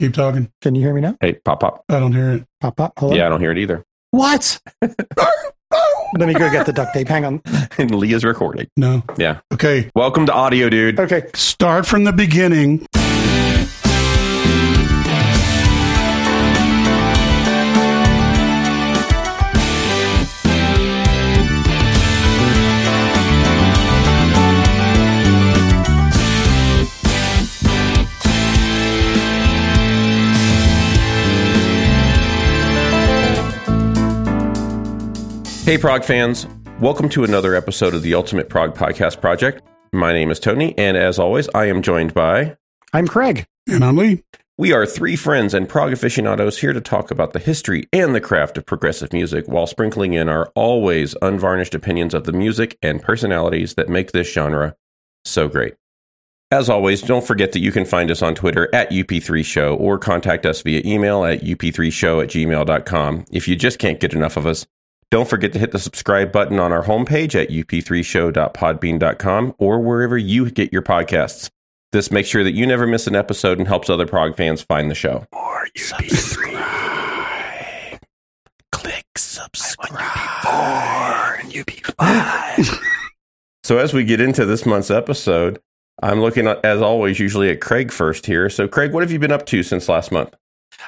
Keep talking. Can you hear me now? Hey, pop, pop. I don't hear it. Pop, pop. Hello? Yeah, I don't hear it either. What? Let me go get the duct tape. Hang on. And Leah's recording. No. Yeah. Okay. Welcome to audio, dude. Okay. Start from the beginning. Hey, Prog fans. Welcome to another episode of the Ultimate Prog Podcast Project. My name is Tony, and as always, I am joined by. I'm Craig. And I'm Lee. We are three friends and prog aficionados here to talk about the history and the craft of progressive music while sprinkling in our always unvarnished opinions of the music and personalities that make this genre so great. As always, don't forget that you can find us on Twitter at UP3Show or contact us via email at up3show at gmail.com. If you just can't get enough of us, don't forget to hit the subscribe button on our homepage at up3show.podbean.com or wherever you get your podcasts. This makes sure that you never miss an episode and helps other prog fans find the show. Or Subscribe. Click subscribe. and UP5. So as we get into this month's episode, I'm looking at, as always, usually at Craig first here. So Craig, what have you been up to since last month?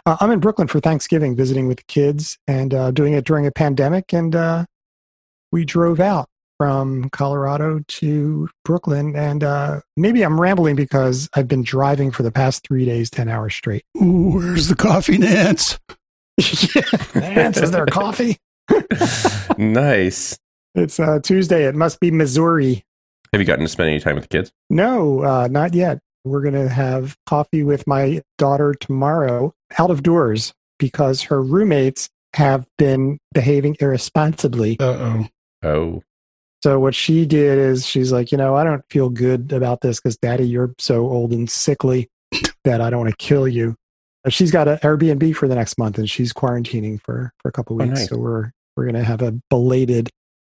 Uh, I'm in Brooklyn for Thanksgiving, visiting with the kids and uh, doing it during a pandemic. And uh, we drove out from Colorado to Brooklyn. And uh, maybe I'm rambling because I've been driving for the past three days, 10 hours straight. Ooh, where's the coffee, Nance? Nance, is there coffee? nice. It's uh, Tuesday. It must be Missouri. Have you gotten to spend any time with the kids? No, uh, not yet. We're going to have coffee with my daughter tomorrow out of doors because her roommates have been behaving irresponsibly. Uh oh. Oh, So what she did is she's like, you know, I don't feel good about this because daddy, you're so old and sickly that I don't want to kill you. She's got an Airbnb for the next month and she's quarantining for, for a couple Oh, weeks. nice. So we're, we're going to have a belated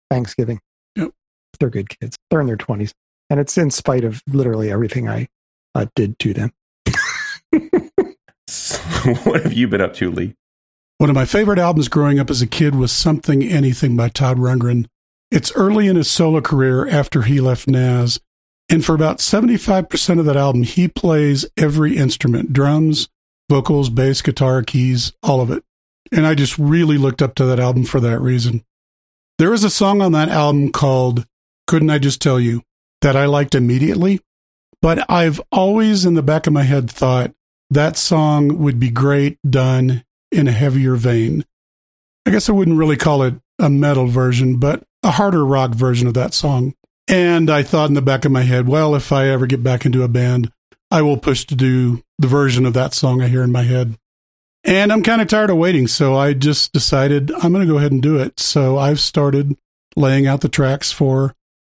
Thanksgiving. Yep. They're good kids. They're in their twenties and it's in spite of literally everything I uh, did to them. so what have you been up to, Lee? One of my favorite albums growing up as a kid was Something Anything by Todd Rundgren. It's early in his solo career after he left Nazz, and for about 75% of that album, he plays every instrument drums, vocals, bass, guitar, keys, all of it. And I just really looked up to that album for that reason. There is a song on that album called Couldn't I Just Tell You that I liked immediately, but I've always in the back of my head thought that song would be great done in a heavier vein. I guess I wouldn't really call it a metal version, but a harder rock version of that song. And I thought in the back of my head, well, if I ever get back into a band, I will push to do the version of that song I hear in my head. And I'm kind of tired of waiting, so I just decided I'm going to go ahead and do it. So I've started laying out the tracks for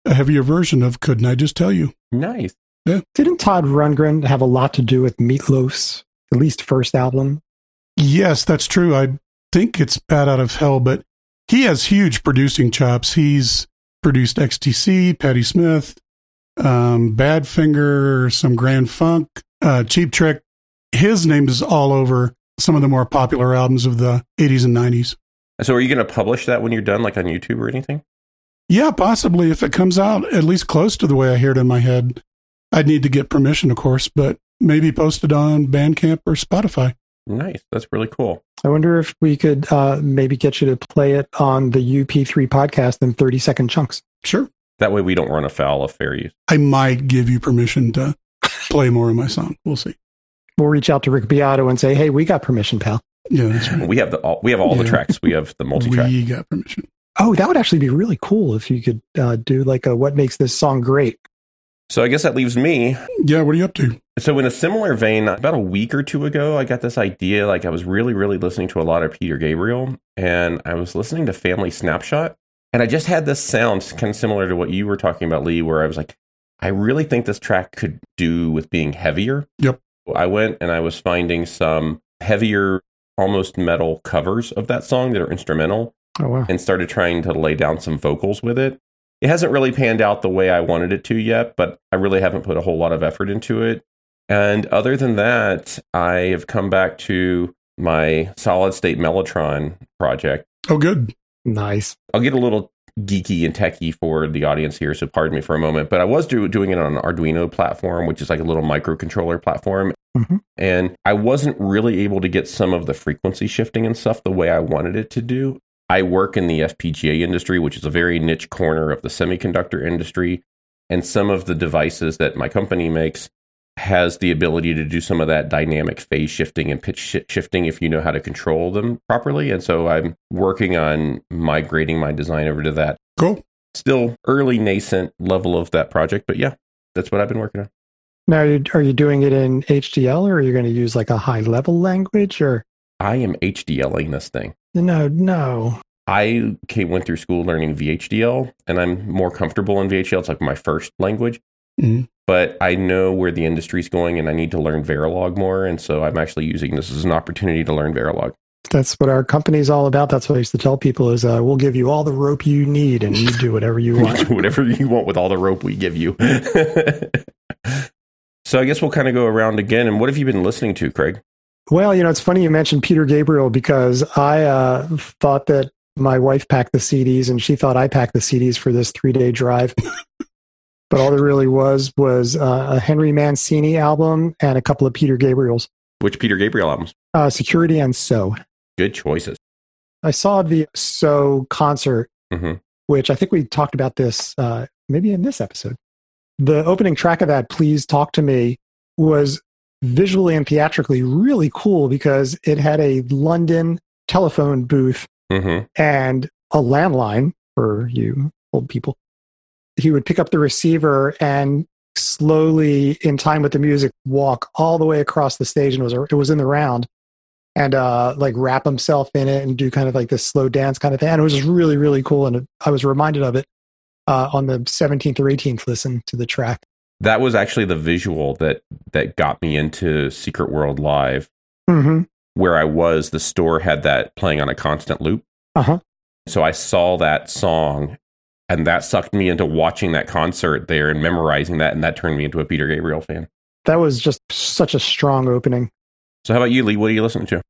a heavier version of Couldn't I Just Tell You? Nice. Didn't Todd Rundgren have a lot to do with Meatloaf's at least first album? Yes, that's true. I think it's Bat Out of Hell, but he has huge producing chops. He's produced XTC, Patti Smith, um, Badfinger, some Grand Funk, uh, Cheap Trick. His name is all over some of the more popular albums of the 80s and 90s. So are you going to publish that when you're done, like on YouTube or anything? Yeah, possibly if it comes out at least close to the way I hear it in my head. I'd need to get permission, of course, but maybe posted on Bandcamp or Spotify. Nice. That's really cool. I wonder if we could uh, maybe get you to play it on the UP3 podcast in 30 second chunks. Sure. That way we don't run afoul of fair use. I might give you permission to play more of my song. We'll see. We'll reach out to Rick Beato and say, hey, we got permission, pal. Yeah, that's right. We have the all, we have all the tracks. We have the multi-track. We got permission. Oh, that would actually be really cool if you could uh, do like a what makes this song great. So I guess that leaves me. Yeah, what are you up to? So in a similar vein, about a week or two ago, I got this idea. Like I was really, really listening to a lot of Peter Gabriel, and I was listening to Family Snapshot, and I just had this sound kind of similar to what you were talking about, Lee, where I was like, I really think this track could do with being heavier. Yep. I went and I was finding some heavier, almost metal covers of that song that are instrumental Oh, wow. and started trying to lay down some vocals with it. It hasn't really panned out the way I wanted it to yet, but I really haven't put a whole lot of effort into it. And other than that, I have come back to my solid state Mellotron project. Oh, good. Nice. I'll get a little geeky and techy for the audience here, so pardon me for a moment. But I was do, doing it on an Arduino platform, which is like a little microcontroller platform. Mhm. And I wasn't really able to get some of the frequency shifting and stuff the way I wanted it to do. I work in the FPGA industry, which is a very niche corner of the semiconductor industry. And some of the devices that my company makes has the ability to do some of that dynamic phase shifting and pitch shi shifting if you know how to control them properly. And so I'm working on migrating my design over to that. Cool. Still early nascent level of that project, but yeah, that's what I've been working on. Now, are you, are you doing it in HDL or are you going to use like a high level language or I am HDLing this thing. No, no. I came went through school learning VHDL, and I'm more comfortable in VHDL. It's like my first language, Mhm. but I know where the industry's going, and I need to learn Verilog more. And so I'm actually using this as an opportunity to learn Verilog. That's what our company's all about. That's what I used to tell people is uh, we'll give you all the rope you need and you do whatever you want. Whatever you want with all the rope we give you. so I guess we'll kind of go around again. And what have you been listening to, Craig? Well, you know, it's funny you mentioned Peter Gabriel because I uh, thought that my wife packed the CDs and she thought I packed the CDs for this three day drive. but all there really was was uh, a Henry Mancini album and a couple of Peter Gabriels, Which Peter Gabriel albums? uh, Security and So. Good choices. I saw the So concert, hmm which I think we talked about this uh, maybe in this episode. The opening track of that, Please Talk to Me, was visually and theatrically really cool because it had a London telephone booth hmm and a landline for you old people. He would pick up the receiver and slowly, in time with the music, walk all the way across the stage, and it was it was in the round, and uh, like wrap himself in it and do kind of like this slow dance kind of thing. And it was just really really cool, and I was reminded of it uh, on the seventeenth or eighteenth listen to the track. That was actually the visual that that got me into Secret World Live. Mm-hmm. where I was, the store had that playing on a constant loop. Uh huh. So I saw that song and that sucked me into watching that concert there and memorizing that. And that turned me into a Peter Gabriel fan. That was just such a strong opening. So, how about you, Lee? What are you listening to?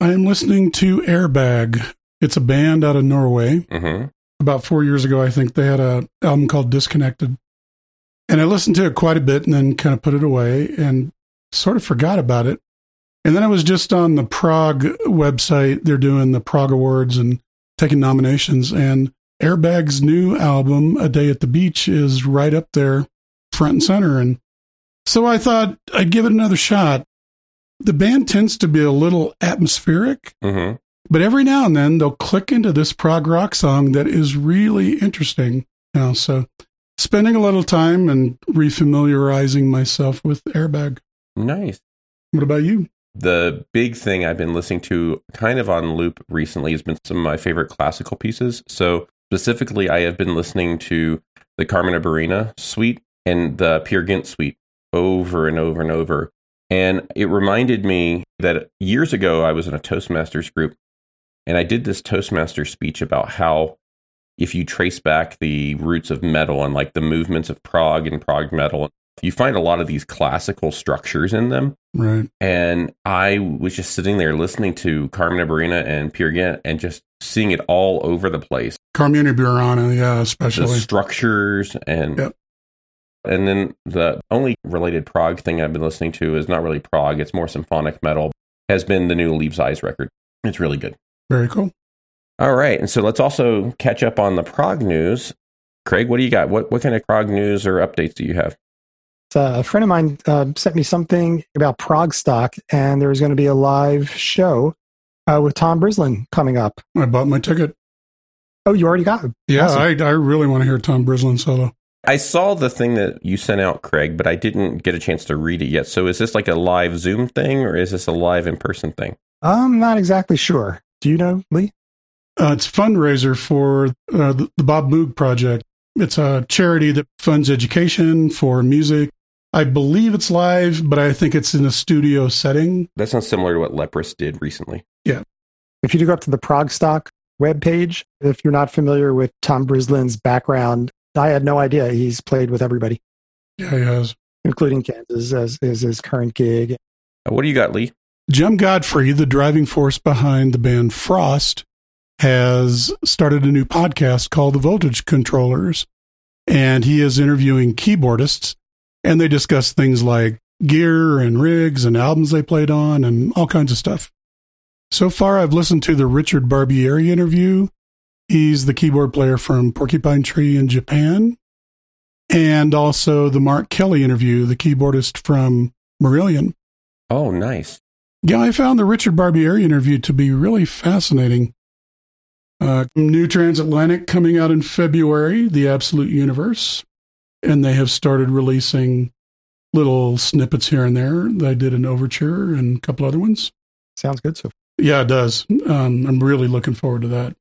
I am listening to Airbag. It's a band out of Norway. hmm About four years ago, I think they had a album called Disconnected, and I listened to it quite a bit, and then kind of put it away and sort of forgot about it. And then I was just on the Prog website. They're doing the Prog Awards and taking nominations, and Airbag's new album, A Day at the Beach, is right up there, front and center. And so I thought I'd give it another shot. The band tends to be a little atmospheric, hmm but every now and then they'll click into this prog rock song that is really interesting. You know, so spending a little time and refamiliarizing myself with Airbag. Nice. What about you? The big thing I've been listening to kind of on loop recently has been some of my favorite classical pieces. So, specifically, I have been listening to the Carmina Burana suite and the Peer Gynt suite over and over and over. And it reminded me that years ago I was in a Toastmasters group and I did this Toastmaster speech about how if you trace back the roots of metal and like the movements of prog and prog metal, you find a lot of these classical structures in them. Right. And I was just sitting there listening to Carmina Burana and Gynt and just seeing it all over the place. Carmina Burana, yeah, The especially. structures and Yep. and then the only related prog thing I've been listening to is not really prog, it's more symphonic metal, has been the new Leaves Eyes record. It's really good. Very cool. All right. And so let's also catch up on the prog news. Craig, what do you got? What what kind of prog news or updates do you have? Uh, a friend of mine uh, sent me something about ProgStock, and there's going to be a live show uh, with Tom Brislin coming up. I bought my ticket. Oh, you already got it. Yeah, Awesome. I, I really want to hear Tom Brislin solo. I saw the thing that you sent out, Craig, but I didn't get a chance to read it yet. So is this like a live Zoom thing or is this a live in person thing? I'm not exactly sure. Do you know, Lee? Uh, it's a fundraiser for uh, the, the Bob Moog Project. It's a charity that funds education for music. I believe it's live, but I think it's in a studio setting. That sounds similar to what Leprous did recently. Yeah. If you do go up to the ProgStock webpage, if you're not familiar with Tom Brislin's background, I had no idea he's played with everybody. Yeah, he has. including Kansas as is his current gig. Uh, what do you got, Lee? Jem Godfrey, the driving force behind the band Frost, has started a new podcast called The Voltage Controllers. And he is interviewing keyboardists, and they discuss things like gear and rigs and albums they played on and all kinds of stuff. So far, I've listened to the Richard Barbieri interview. He's the keyboard player from Porcupine Tree in Japan. And also the Mark Kelly interview, the keyboardist from Marillion. Oh, nice. Yeah, I found the Richard Barbieri interview to be really fascinating. Uh, new Transatlantic coming out in February, The Absolute Universe. And they have started releasing little snippets here and there. They did an overture and a couple other ones. Sounds good so far. Yeah, it does. Um, I'm really looking forward to that.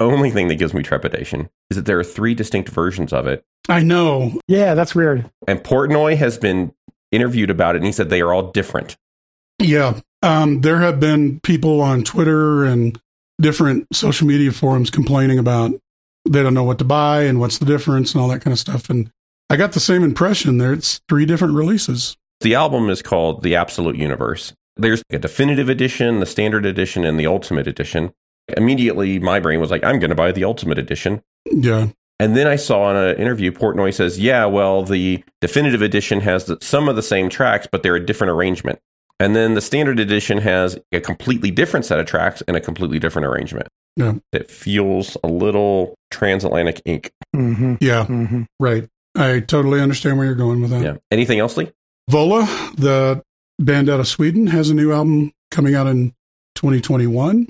Only thing that gives me trepidation is that there are three distinct versions of it. I know. Yeah, that's weird. And Portnoy has been interviewed about it, and he said they are all different. Yeah. Um, there have been people on Twitter and different social media forums complaining about they don't know what to buy and what's the difference and all that kind of stuff. And I got the same impression there. It's three different releases. The album is called The Absolute Universe. There's a definitive edition, the standard edition, and the ultimate edition. Immediately, my brain was like, I'm going to buy the ultimate edition. Yeah. And then I saw in an interview, Portnoy says, yeah, well, the definitive edition has the, some of the same tracks, but they're a different arrangement. And then the standard edition has a completely different set of tracks and a completely different arrangement. Yeah. It feels a little transatlantic ink. Mm-hmm. Yeah. Mm-hmm. Right. I totally understand where you're going with that. Yeah. Anything else, Lee? Vola, the band out of Sweden, has a new album coming out in 2021.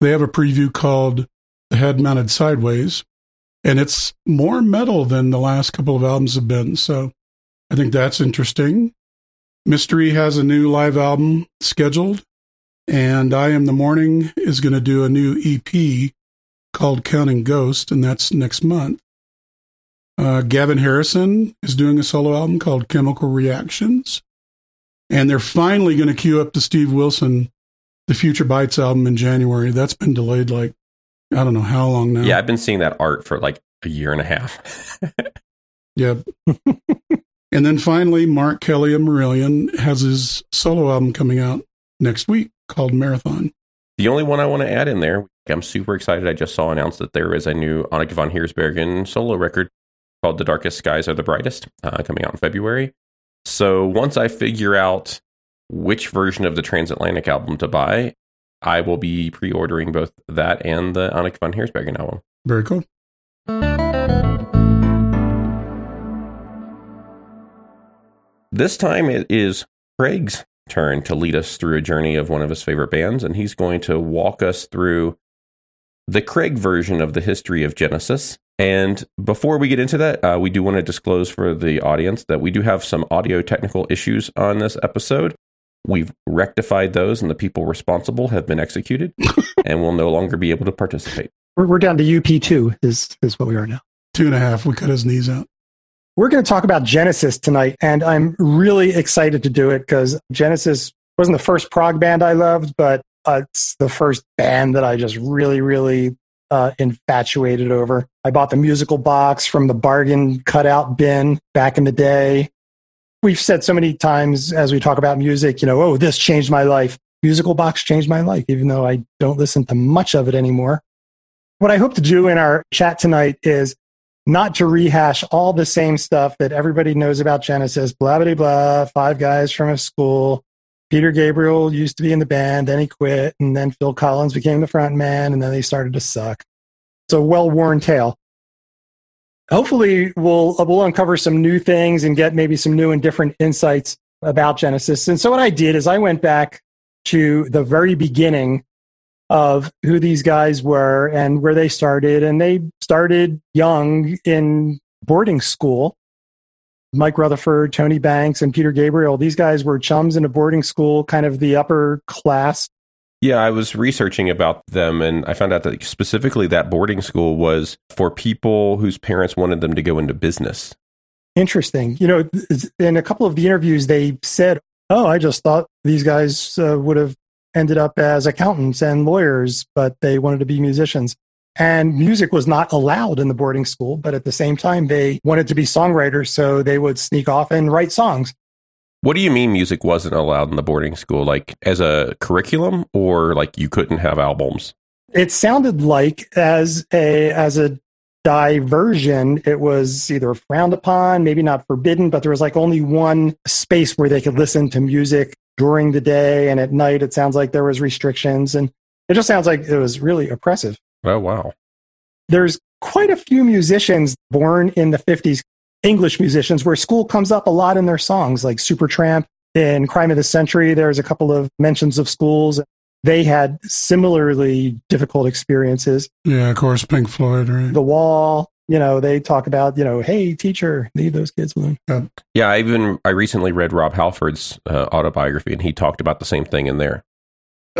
They have a preview called The Head Mounted Sideways, and it's more metal than the last couple of albums have been. So I think that's interesting. Mystery has a new live album scheduled, and I Am the Morning is going to do a new EP called Counting Ghost, and that's next month. Uh, Gavin Harrison is doing a solo album called Chemical Reactions. And they're finally going to queue up the Steve Wilson, the Future Bites album in January. That's been delayed like, I don't know how long now. Yeah, I've been seeing that art for like a year and a half. Yeah. and then finally, Mark Kelly of Marillion has his solo album coming out next week called Marathon. the only one I want to add in there, I'm super excited. I just saw announced that there is a new Anneke van Giersbergen solo record called The Darkest Skies Are the Brightest uh, coming out in February. So once I figure out which version of the Transatlantic album to buy, I will be pre ordering both that and the Anneke van Giersbergen album. Very cool. This time it is Craig's turn to lead us through a journey of one of his favorite bands, and he's going to walk us through the Craig version of the history of Genesis. And before we get into that, uh, we do want to disclose for the audience that we do have some audio technical issues on this episode. We've rectified those, and the people responsible have been executed and will no longer be able to participate. We're, we're down to UP2 is, is what we are now. Two and a half. We cut his knees out. We're going to talk about Genesis tonight, and I'm really excited to do it because Genesis wasn't the first prog band I loved, but uh, it's the first band that I just really, really uh, infatuated over. I bought the musical box from the bargain cutout bin back in the day. We've said so many times as we talk about music, you know, oh, this changed my life. Musical box changed my life, even though I don't listen to much of it anymore. What I hope to do in our chat tonight is not to rehash all the same stuff that everybody knows about Genesis, blah, blah, blah, five guys from a school. Peter Gabriel used to be in the band, then he quit, and then Phil Collins became the front man, and then they started to suck. It's a well worn tale. Hopefully, we'll, uh, we'll uncover some new things and get maybe some new and different insights about Genesis. And so, what I did is I went back to the very beginning of who these guys were and where they started. And they started young in boarding school. Mike Rutherford, Tony Banks, and Peter Gabriel, these guys were chums in a boarding school, kind of the upper class. Yeah, I was researching about them and I found out that specifically that boarding school was for people whose parents wanted them to go into business. Interesting. You know, in a couple of the interviews, they said, Oh, I just thought these guys uh, would have ended up as accountants and lawyers, but they wanted to be musicians. and music was not allowed in the boarding school. But at the same time, they wanted to be songwriters, so they would sneak off and write songs. What do you mean music wasn't allowed in the boarding school? Like as a curriculum, or like you couldn't have albums? It sounded like as a as a diversion, it was either frowned upon, maybe not forbidden, but there was like only one space where they could listen to music during the day and at night. It sounds like there was restrictions, and it just sounds like it was really oppressive. Oh wow! There's quite a few musicians born in the 50s English musicians where school comes up a lot in their songs, like Supertramp in Crime of the Century. There's a couple of mentions of schools. They had similarly difficult experiences. Yeah, of course, Pink Floyd, right? The Wall, you know, they talk about, you know, hey, teacher, leave those kids alone. Yeah, I even I recently read Rob Halford's uh, autobiography, and he talked about the same thing in there.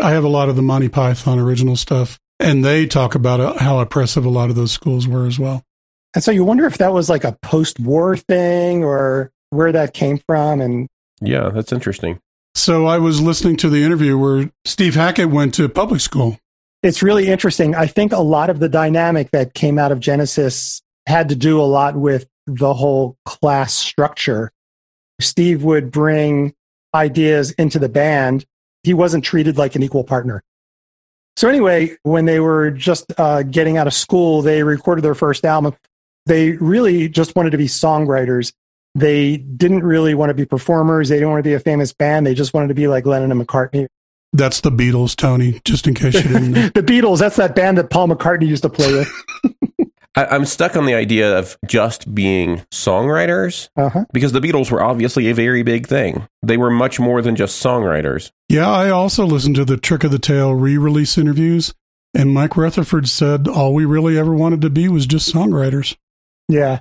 I have a lot of the Monty Python original stuff, and they talk about uh, how oppressive a lot of those schools were as well. And so you wonder if that was like a post war thing or where that came from. And yeah, that's interesting. So I was listening to the interview where Steve Hackett went to public school. It's really interesting. I think a lot of the dynamic that came out of Genesis had to do a lot with the whole class structure. Steve would bring ideas into the band. He wasn't treated like an equal partner. So anyway, when they were just uh, getting out of school, they recorded their first album they really just wanted to be songwriters. They didn't really want to be performers. They didn't want to be a famous band. They just wanted to be like Lennon and McCartney. That's the Beatles, Tony, just in case you didn't know. the Beatles, that's that band that Paul McCartney used to play with. I, am stuck on the idea of just being songwriters uh-huh. because the Beatles were obviously a very big thing. They were much more than just songwriters. Yeah, I also listened to the Trick of the Tail re release interviews, and Mike Rutherford said all we really ever wanted to be was just songwriters. Yeah.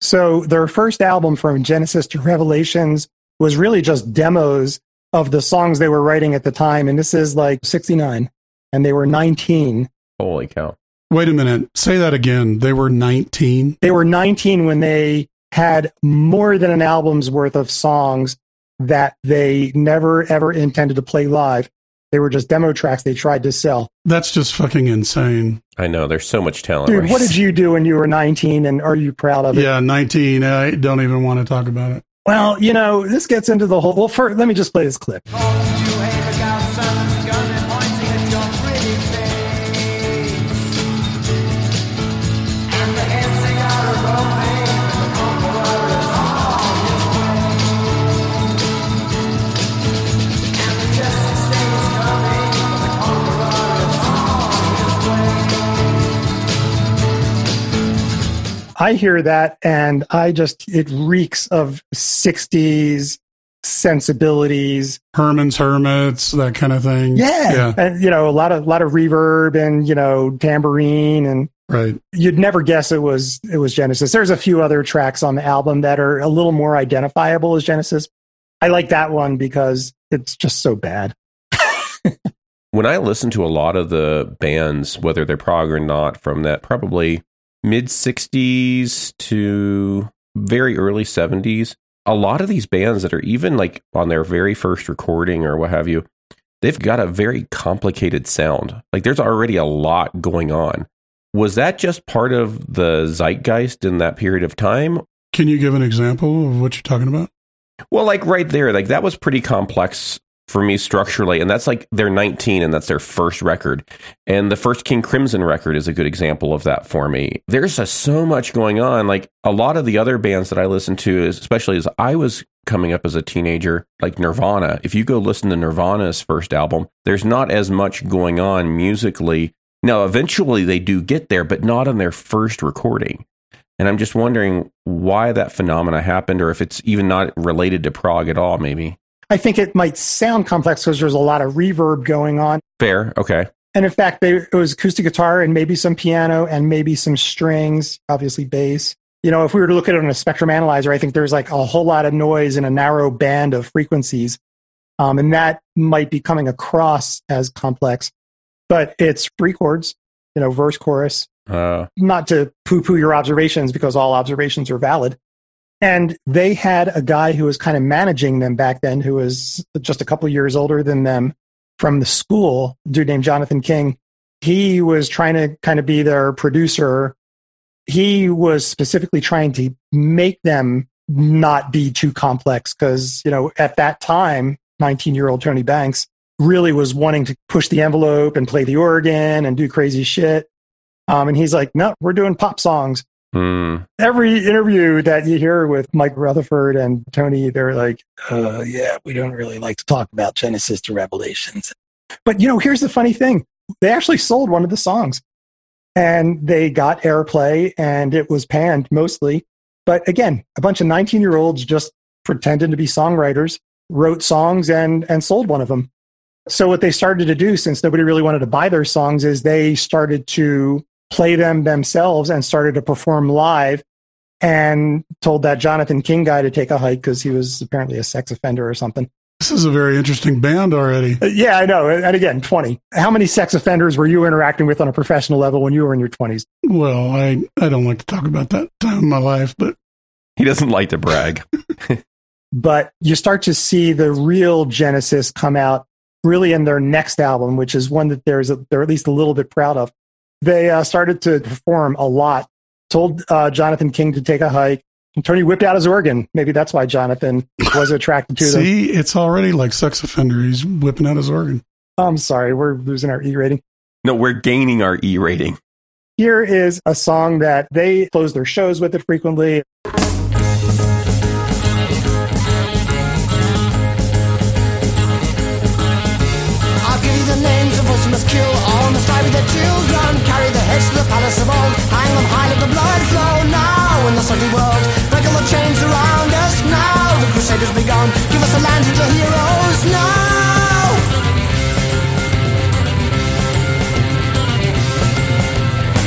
So their first album from Genesis to Revelations was really just demos of the songs they were writing at the time. And this is like 69, and they were 19. Holy cow. Wait a minute. Say that again. They were 19. They were 19 when they had more than an album's worth of songs that they never ever intended to play live. They were just demo tracks they tried to sell. That's just fucking insane. I know. There's so much talent. Dude, what did you do when you were 19 and are you proud of it? Yeah, 19. I don't even want to talk about it. Well, you know, this gets into the whole. Well, first, let me just play this clip. I hear that and I just, it reeks of 60s sensibilities. Herman's Hermits, that kind of thing. Yeah. yeah. And, you know, a lot of, lot of reverb and, you know, tambourine and, Right. You'd never guess it was it was Genesis. There's a few other tracks on the album that are a little more identifiable as Genesis. I like that one because it's just so bad. when I listen to a lot of the bands, whether they're prog or not, from that probably mid 60s to very early 70s, a lot of these bands that are even like on their very first recording or what have you, they've got a very complicated sound. Like there's already a lot going on. Was that just part of the zeitgeist in that period of time? Can you give an example of what you're talking about? Well, like right there, like that was pretty complex for me structurally. And that's like they're 19 and that's their first record. And the first King Crimson record is a good example of that for me. There's a, so much going on. Like a lot of the other bands that I listen to, especially as I was coming up as a teenager, like Nirvana. If you go listen to Nirvana's first album, there's not as much going on musically. Now, eventually they do get there, but not on their first recording. And I'm just wondering why that phenomena happened, or if it's even not related to prog at all, maybe. I think it might sound complex because there's a lot of reverb going on. Fair. Okay. And in fact, they, it was acoustic guitar and maybe some piano and maybe some strings, obviously bass. You know, if we were to look at it on a spectrum analyzer, I think there's like a whole lot of noise in a narrow band of frequencies. Um, and that might be coming across as complex, but it's three chords, you know, verse, chorus. Uh. Not to poo poo your observations because all observations are valid. And they had a guy who was kind of managing them back then, who was just a couple years older than them from the school, dude named Jonathan King. he was trying to kind of be their producer. He was specifically trying to make them not be too complex because, you know, at that time, 19 year old Tony Banks really was wanting to push the envelope and play the organ and do crazy shit. Um, and he's like, no, we're doing pop songs. Mm. Every interview that you hear with Mike Rutherford and Tony, they're like, uh, yeah, we don't really like to talk about Genesis to Revelations. But, you know, here's the funny thing they actually sold one of the songs and they got airplay and it was panned mostly. But again, a bunch of 19 year olds just pretended to be songwriters, wrote songs and, and sold one of them. So what they started to do, since nobody really wanted to buy their songs, is they started to play them themselves and started to perform live and told that Jonathan King guy to take a hike because he was apparently a sex offender or something. This is a very interesting band already. Uh, Yeah, I know. And again, 20. How many sex offenders were you interacting with on a professional level when you were in your 20s? Well, I, I don't like to talk about that time in my life, but He doesn't like to brag. But you start to see the real Genesis come out really in their next album, which is one that there's a, they're at least a little bit proud of. They uh, started to perform a lot, told uh, Jonathan King to take a hike. And Tony whipped out his organ. Maybe that's why Jonathan was attracted to them. see, it's already like sex offender. He's whipping out his organ. I'm sorry, we're losing our E rating. No, we're gaining our E rating. Here is a song that they close their shows with it frequently. Carry the to the palace of old. Hang them high, let the blood flow now in the sultry world. Break all the chains around us now. The crusaders begun. Give us a land and your heroes now.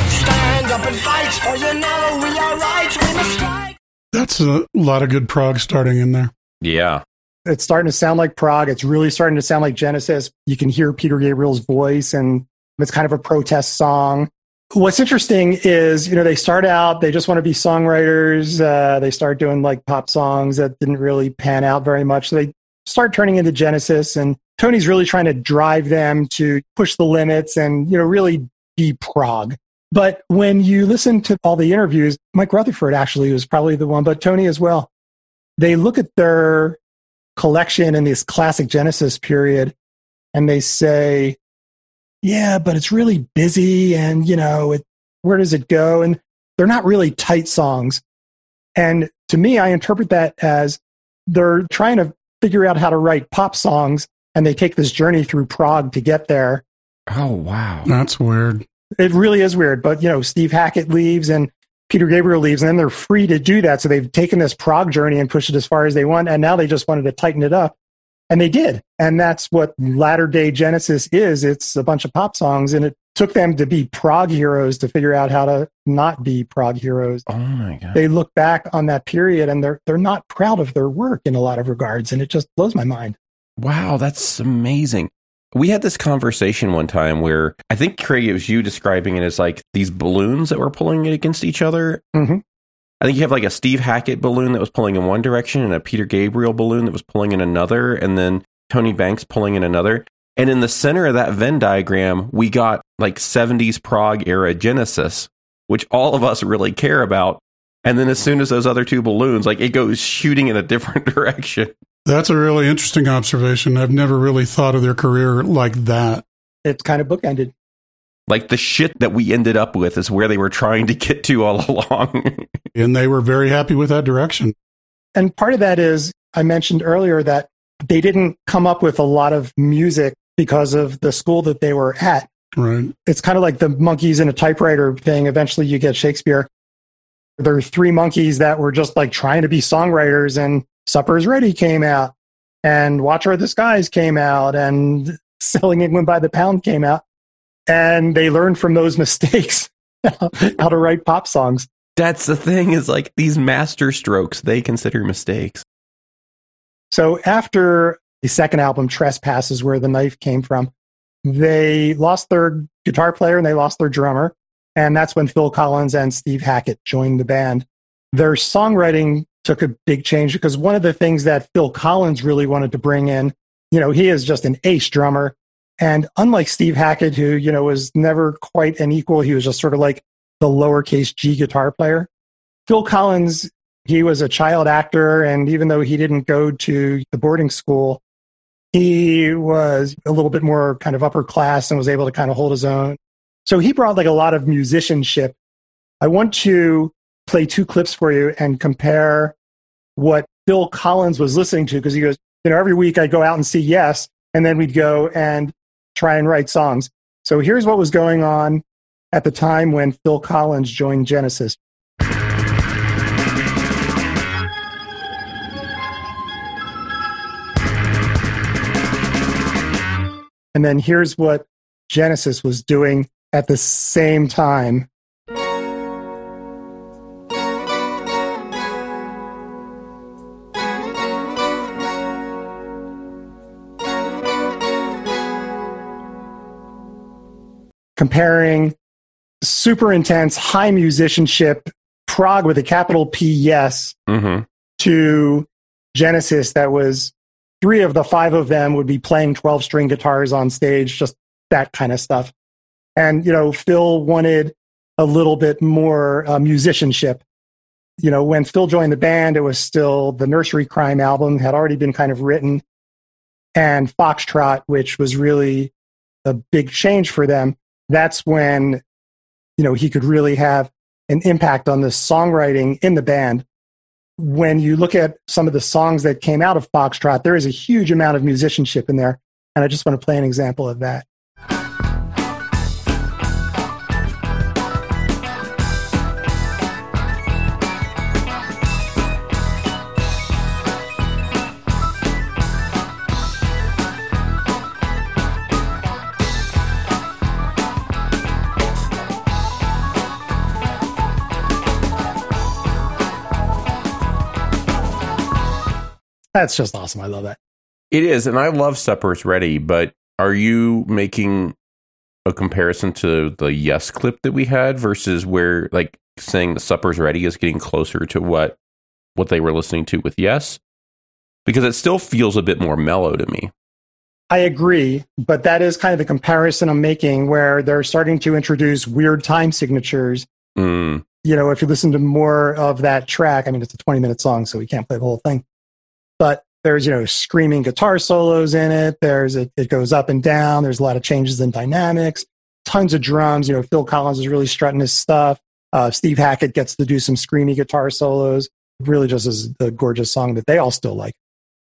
Stand up and fight, for you know we are right. We must strike. That's a lot of good prog starting in there. Yeah. It's starting to sound like prog. It's really starting to sound like Genesis. You can hear Peter Gabriel's voice, and it's kind of a protest song. What's interesting is, you know, they start out, they just want to be songwriters. Uh, they start doing like pop songs that didn't really pan out very much. So they start turning into Genesis, and Tony's really trying to drive them to push the limits and, you know, really be prog. But when you listen to all the interviews, Mike Rutherford actually was probably the one, but Tony as well. They look at their collection in this classic Genesis period and they say, yeah, but it's really busy and, you know, it, where does it go? And they're not really tight songs. And to me, I interpret that as they're trying to figure out how to write pop songs and they take this journey through prog to get there. Oh, wow. That's weird. It really is weird, but you know, Steve Hackett leaves and Peter Gabriel leaves, and then they're free to do that. So they've taken this prog journey and pushed it as far as they want, and now they just wanted to tighten it up, and they did. And that's what latter day Genesis is. It's a bunch of pop songs, and it took them to be prog heroes to figure out how to not be prog heroes. Oh, my God. They look back on that period, and they're they're not proud of their work in a lot of regards, and it just blows my mind. Wow, that's amazing. We had this conversation one time where I think Craig, it was you describing it as like these balloons that were pulling it against each other. Mhm. I think you have like a Steve Hackett balloon that was pulling in one direction and a Peter Gabriel balloon that was pulling in another, and then Tony Banks pulling in another. And in the center of that Venn diagram, we got like 70s prog era Genesis, which all of us really care about. And then as soon as those other two balloons, like it goes shooting in a different direction. That's a really interesting observation. I've never really thought of their career like that. It's kind of bookended. Like the shit that we ended up with is where they were trying to get to all along. And they were very happy with that direction. And part of that is, I mentioned earlier that they didn't come up with a lot of music because of the school that they were at. Right. It's kind of like the monkeys in a typewriter thing. Eventually, you get Shakespeare. There are three monkeys that were just like trying to be songwriters, and Supper's Ready came out, and Watcher of the Skies came out, and Selling England by the Pound came out. And they learn from those mistakes how to write pop songs. That's the thing is like these master strokes they consider mistakes. So after the second album, Trespasses, where the knife came from, they lost their guitar player and they lost their drummer. And that's when Phil Collins and Steve Hackett joined the band. Their songwriting took a big change because one of the things that Phil Collins really wanted to bring in, you know, he is just an ace drummer. And unlike Steve Hackett, who, you know, was never quite an equal, he was just sort of like the lowercase g guitar player. Phil Collins, he was a child actor. And even though he didn't go to the boarding school, he was a little bit more kind of upper class and was able to kind of hold his own. So he brought like a lot of musicianship. I want to play two clips for you and compare what Phil Collins was listening to because he goes, you know, every week I'd go out and see Yes, and then we'd go and try and write songs. So here's what was going on at the time when Phil Collins joined Genesis. And then here's what Genesis was doing at the same time. Comparing super intense, high musicianship, prog with a capital P, yes, Mm-hmm. to Genesis that was three of the five of them would be playing 12 string guitars on stage, just that kind of stuff. And, you know, Phil wanted a little bit more uh, musicianship. You know, when Phil joined the band, it was still the Nursery Cryme album had already been kind of written and Foxtrot, which was really a big change for them. That's when, you know, he could really have an impact on the songwriting in the band when you look at some of the songs that came out of Foxtrot, there is a huge amount of musicianship in there. And I just want to play an example of that. That's just awesome. I love that. It is, and I love Supper's Ready, but are you making a comparison to the Yes clip that we had versus where like saying the Supper's Ready is getting closer to what what they were listening to with Yes? Because it still feels a bit more mellow to me. I agree, but that is kind of the comparison I'm making where they're starting to introduce weird time signatures. Mm, You know, if you listen to more of that track, I mean, it's a 20 minute song, so we can't play the whole thing. But there's, you know, screaming guitar solos in it. There's, it, it goes up and down. There's a lot of changes in dynamics, tons of drums. You know, Phil Collins is really strutting his stuff. Uh, Steve Hackett gets to do some screamy guitar solos. Really just is a gorgeous song that they all still like.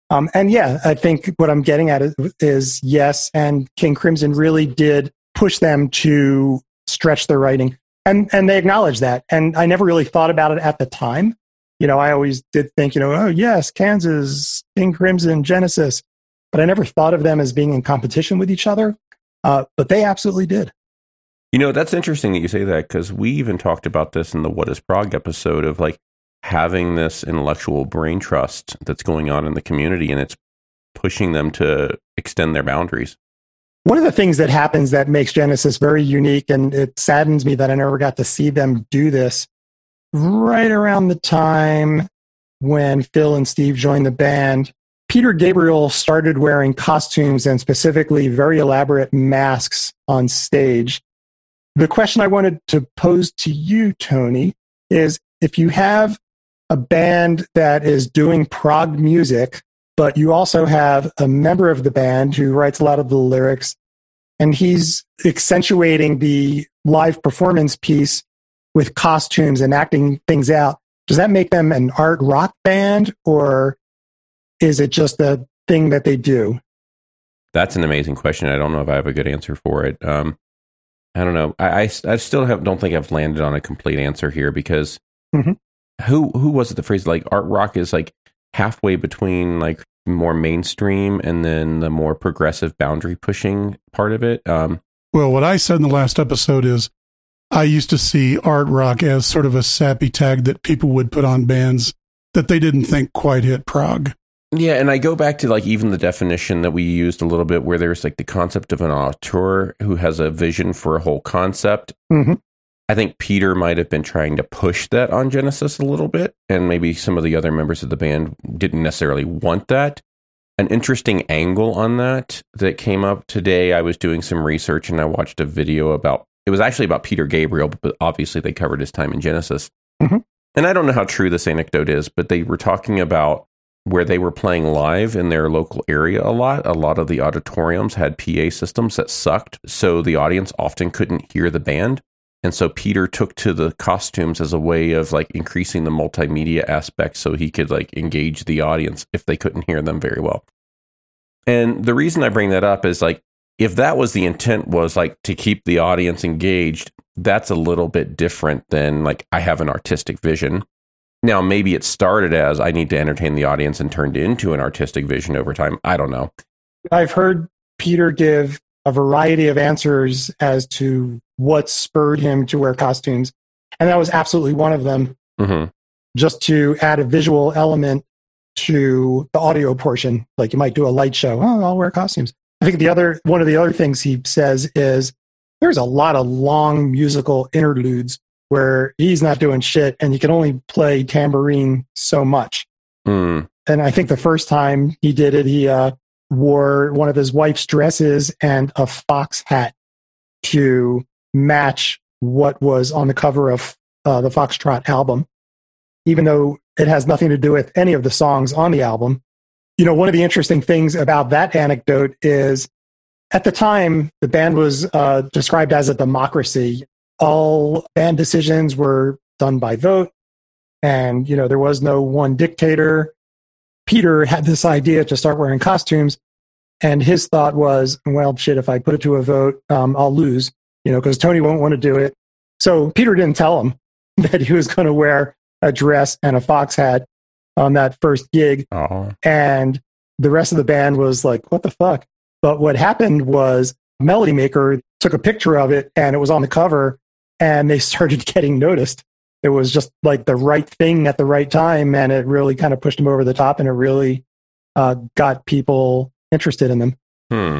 Um, and yeah, I think what I'm getting at is yes, and King Crimson really did push them to stretch their writing, and and they acknowledge that. And I never really thought about it at the time. You know, I always did think, you know, oh yes, Kansas, King Crimson, Genesis, but I never thought of them as being in competition with each other. Uh, but they absolutely did. You know, that's interesting that you say that because we even talked about this in the What is prog episode of like having this intellectual brain trust that's going on in the community and it's pushing them to extend their boundaries. One of the things that happens that makes Genesis very unique, and it saddens me that I never got to see them do this, right around the time when Phil and Steve joined the band, Peter Gabriel started wearing costumes and specifically very elaborate masks on stage. The question I wanted to pose to you, Tony, is if you have a band that is doing prog music, but you also have a member of the band who writes a lot of the lyrics, and he's accentuating the live performance piece with costumes and acting things out. Does that make them an art rock band, or is it just a thing that they do? That's an amazing question. I don't know if I have a good answer for it. Um, I don't know. I, I, I still have don't think I've landed on a complete answer here because Mhm. who who was it the phrase like art rock is like halfway between like more mainstream and then the more progressive boundary pushing part of it. Um, Well, what I said in the last episode is I used to see art rock as sort of a sappy tag that people would put on bands that they didn't think quite hit prog. Yeah, and I go back to like even the definition that we used a little bit, where there's like the concept of an auteur who has a vision for a whole concept. Mhm. I think Peter might have been trying to push that on Genesis a little bit, and maybe some of the other members of the band didn't necessarily want that. an interesting angle on that that came up today. I was doing some research and I watched a video about it was actually about Peter Gabriel, but obviously they covered his time in Genesis. Mhm. And I don't know how true this anecdote is, but they were talking about where they were playing live in their local area a lot. A lot of the auditoriums had PA systems that sucked, so the audience often couldn't hear the band. And so Peter took to the costumes as a way of like increasing the multimedia aspect so he could like engage the audience if they couldn't hear them very well. And the reason I bring that up is like if that was the intent was like to keep the audience engaged, that's a little bit different than like I have an artistic vision. Now maybe it started as I need to entertain the audience and turned into an artistic vision over time. I don't know. I've heard Peter give a variety of answers as to what spurred him to wear costumes. And that was absolutely one of them, hmm just to add a visual element to the audio portion. Like you might do a light show. Oh, I'll wear costumes. I think the other one of the other things he says is there's a lot of long musical interludes where he's not doing shit and you can only play tambourine so much. Mm. And I think the first time he did it, he uh, wore one of his wife's dresses and a fox hat to match what was on the cover of uh, the Foxtrot album, even though it has nothing to do with any of the songs on the album. You know, one of the interesting things about that anecdote is at the time, the band was uh, described as a democracy. All band decisions were done by vote, and, you know, there was no one dictator. Peter had this idea to start wearing costumes, and his thought was, well, shit, if I put it to a vote, um, I'll lose, you know, because Tony won't want to do it. So Peter didn't tell him that he was going to wear a dress and a fox hat on that first gig. Oh. And the rest of the band was like, what the fuck? But what happened was Melody Maker took a picture of it and it was on the cover and they started getting noticed. It was just like the right thing at the right time and it really kind of pushed them over the top and it really uh, got people interested in them. Hmm.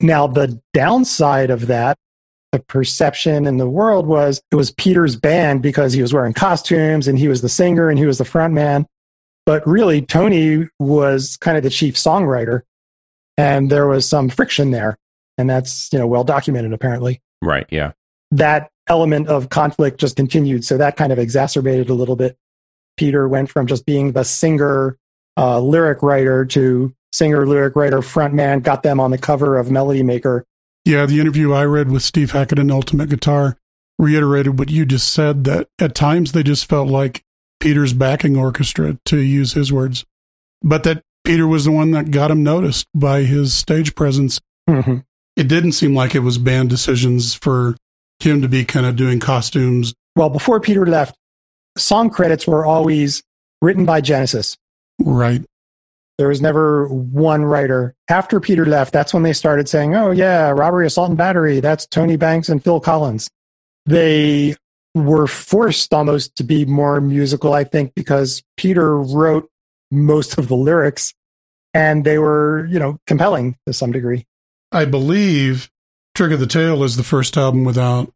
Now, the downside of that, the perception in the world was it was Peter's band because he was wearing costumes and he was the singer and he was the front man. But really, Tony was kind of the chief songwriter. And there was some friction there. And that's, you know, well documented apparently. Right. Yeah. That element of conflict just continued. So that kind of exacerbated a little bit. Peter went from just being the singer, uh, lyric writer to singer, lyric writer, front man, got them on the cover of Melody Maker. Yeah, the interview I read with Steve Hackett in Ultimate Guitar reiterated what you just said that at times they just felt like Peter's backing orchestra, to use his words, but that Peter was the one that got him noticed by his stage presence. Mhm. It didn't seem like it was band decisions for him to be kind of doing costumes. Well, before Peter left, song credits were always written by Genesis. Right. There was never one writer. After Peter left, that's when they started saying, oh, yeah, robbery, assault, and battery. That's Tony Banks and Phil Collins. They were forced almost to be more musical, I think, because Peter wrote most of the lyrics and they were, you know, compelling to some degree. I believe Trick of the Tail is the first album without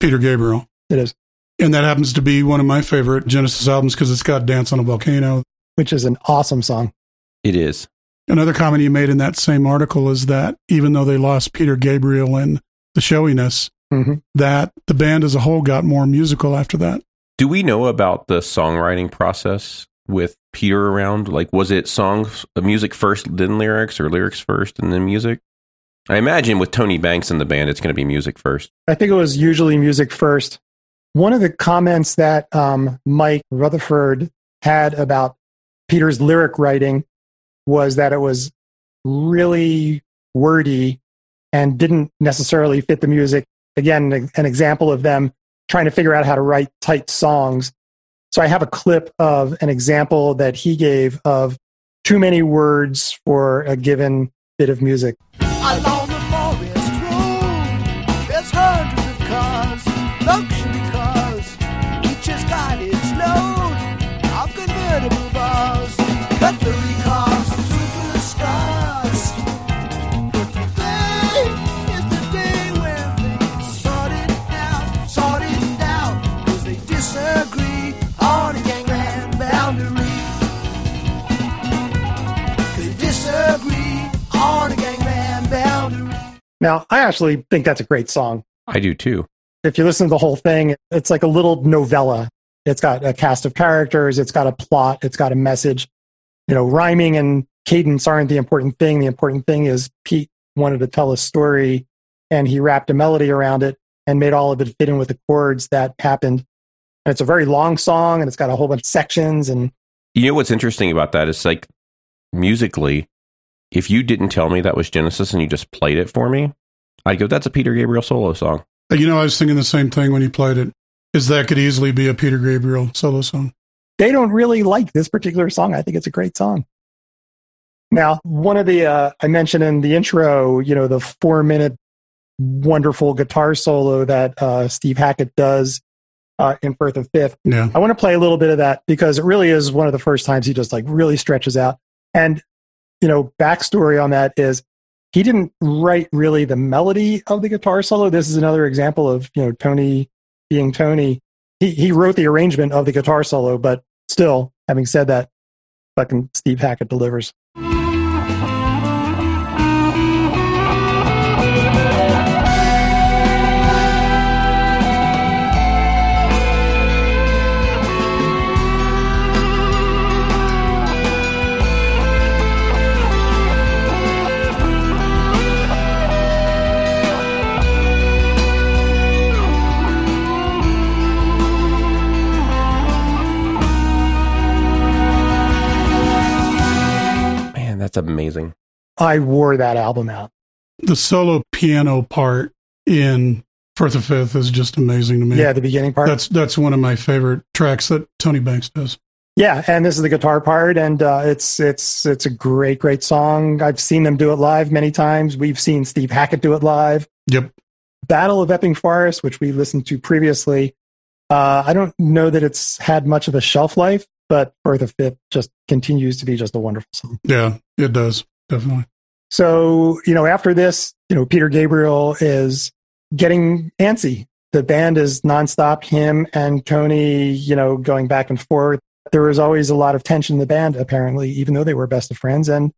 Peter Gabriel. It is, And that happens to be one of my favorite Genesis albums because it's got Dance on a Volcano. which is an awesome song. It is. Another comment you made in that same article is that even though they lost Peter Gabriel and the showiness, Mhm. that the band as a whole got more musical after that. Do we know about the songwriting process with Peter around? Like, was it songs, uh, music first, then lyrics, or lyrics first and then music? I imagine with Tony Banks in the band, it's going to be music first. I think it was usually music first. One of the comments that um, Mike Rutherford had about Peter's lyric writing was that it was really wordy and didn't necessarily fit the music. Again, an example of them trying to figure out how to write tight songs. So I have a clip of an example that he gave of too many words for a given bit of music. Now, I actually think that's a great song. I do too. If you listen to the whole thing, it's like a little novella. It's got a cast of characters, it's got a plot, it's got a message. You know, rhyming and cadence aren't the important thing. The important thing is Pete wanted to tell a story and he wrapped a melody around it and made all of it fit in with the chords that happened. And it's a very long song and it's got a whole bunch of sections and You know what's interesting about that is like musically, if you didn't tell me that was Genesis and you just played it for me, I'd go, that's a Peter Gabriel solo song. You know, I was thinking the same thing when you played it. Is that could easily be a Peter Gabriel solo song? they don't really like this particular song. I think it's a great song. Now, one of the uh, I mentioned in the intro, you know, the four minute wonderful guitar solo that uh, Steve Hackett does uh, in Firth of Fifth. Yeah. I want to play a little bit of that because it really is one of the first times he just like really stretches out. And you know, backstory on that is he didn't write really the melody of the guitar solo. This is another example of you know Tony being Tony. He he wrote the arrangement of the guitar solo, but still, having said that, fucking Steve Hackett delivers. That's amazing. I wore that album out. The solo piano part in Firth of Fifth is just amazing to me. Yeah, the beginning part. That's that's one of my favorite tracks that Tony Banks does. Yeah, and this is the guitar part, and uh, it's it's it's a great great song. I've seen them do it live many times. We've seen Steve Hackett do it live. Yep. Battle of Epping Forest, which we listened to previously. Uh, I don't know that it's had much of a shelf life, but Firth of Fifth just continues to be just a wonderful song. Yeah, it does. Definitely. So, you know, after this, you know, Peter Gabriel is getting antsy. The band is nonstop, him and Tony, you know, going back and forth. There was always a lot of tension in the band, apparently, even though they were best of friends. And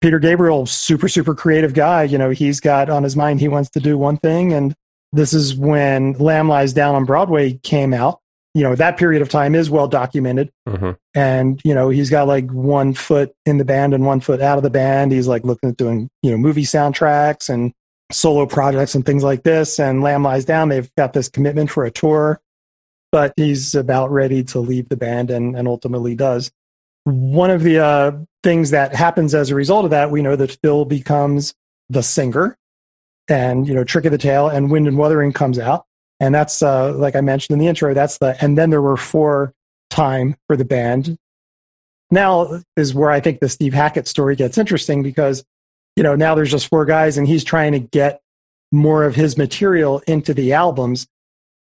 Peter Gabriel, super, super creative guy. You know, he's got on his mind, he wants to do one thing. And this is when Lamb Lies Down on Broadway came out. You know, that period of time is well documented. Hmm and you know he's got like one foot in the band and one foot out of the band. He's like looking at doing you know movie soundtracks and solo projects and things like this. And lamb lies down they've got this commitment for a tour. But he's about ready to leave the band and, and ultimately does. One of the uh, things that happens as a result of that we know that phil becomes the singer. And you know trick of the tail and wind and wuthering comes out and that's uh, like i mentioned in the intro that's the and then there were four time for the band. Now is where I think the Steve Hackett story gets interesting because, you know, now there's just four guys and he's trying to get more of his material into the albums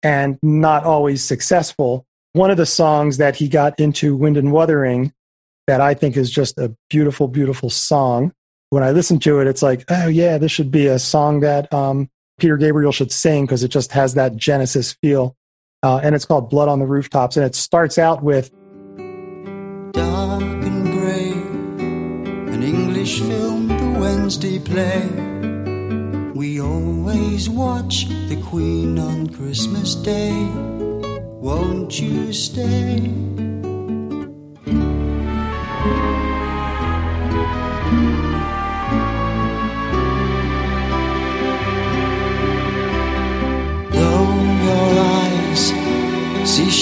and not always successful. One of the songs that he got into Wind and Wuthering that I think is just a beautiful, beautiful song. When I listen to it, it's like, oh yeah, this should be a song that um, Peter Gabriel should sing because it just has that Genesis feel uh, and it's called Blood on the Rooftops. And it starts out with dark and grey. An English film, the Wednesday play. We always watch the Queen on Christmas Day. Won't you stay?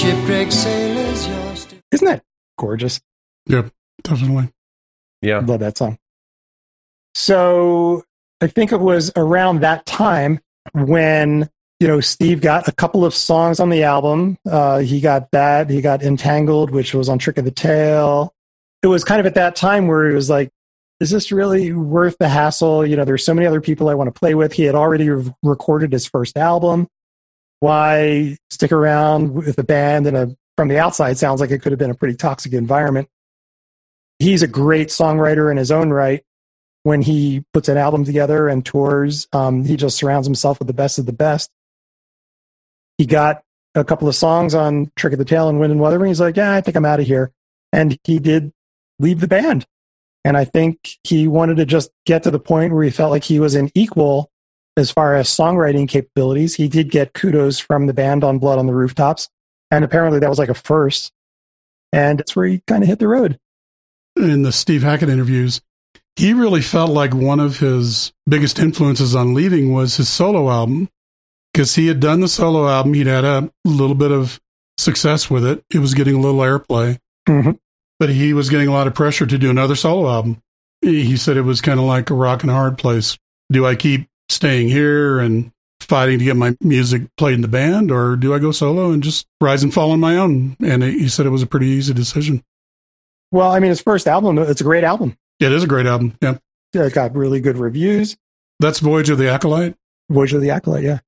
Shipwrecked sailors, you're. Isn't that gorgeous? Yep. Definitely. Yeah. Love that song. So I think it was around that time when you know Steve got a couple of songs on the album. Uh, he got that. He got Entangled, which was on Trick of the Tail. It was kind of at that time where he was like, "Is this really worth the hassle?" You know, there's so many other people I want to play with. He had already re- recorded his first album. Why stick around with a band and a from the outside sounds like it could have been a pretty toxic environment. He's a great songwriter in his own right. When he puts an album together and tours, um, he just surrounds himself with the best of the best. He got a couple of songs on Trick of the Tail and Wind and Wuthering. He's like, yeah, I think I'm out of here. And he did leave the band. And I think he wanted to just get to the point where he felt like he was an equal as far as songwriting capabilities. He did get kudos from the band on Blood on the Rooftops. And apparently that was like a first. And that's where he kind of hit the road. In the Steve Hackett interviews, he really felt like one of his biggest influences on leaving was his solo album because he had done the solo album. He'd had a little bit of success with it. It was getting a little airplay, Mm-hmm. but he was getting a lot of pressure to do another solo album. He he said it was kind of like a rock and hard place. Do I keep staying here and fighting to get my music played in the band, or do I go solo and just rise and fall on my own? And he said it was a pretty easy decision. Well, I mean, his first album, it's a great album. It is a great album. Yeah. It got really good reviews. That's Voyage of the Acolyte. Voyage of the Acolyte, yeah.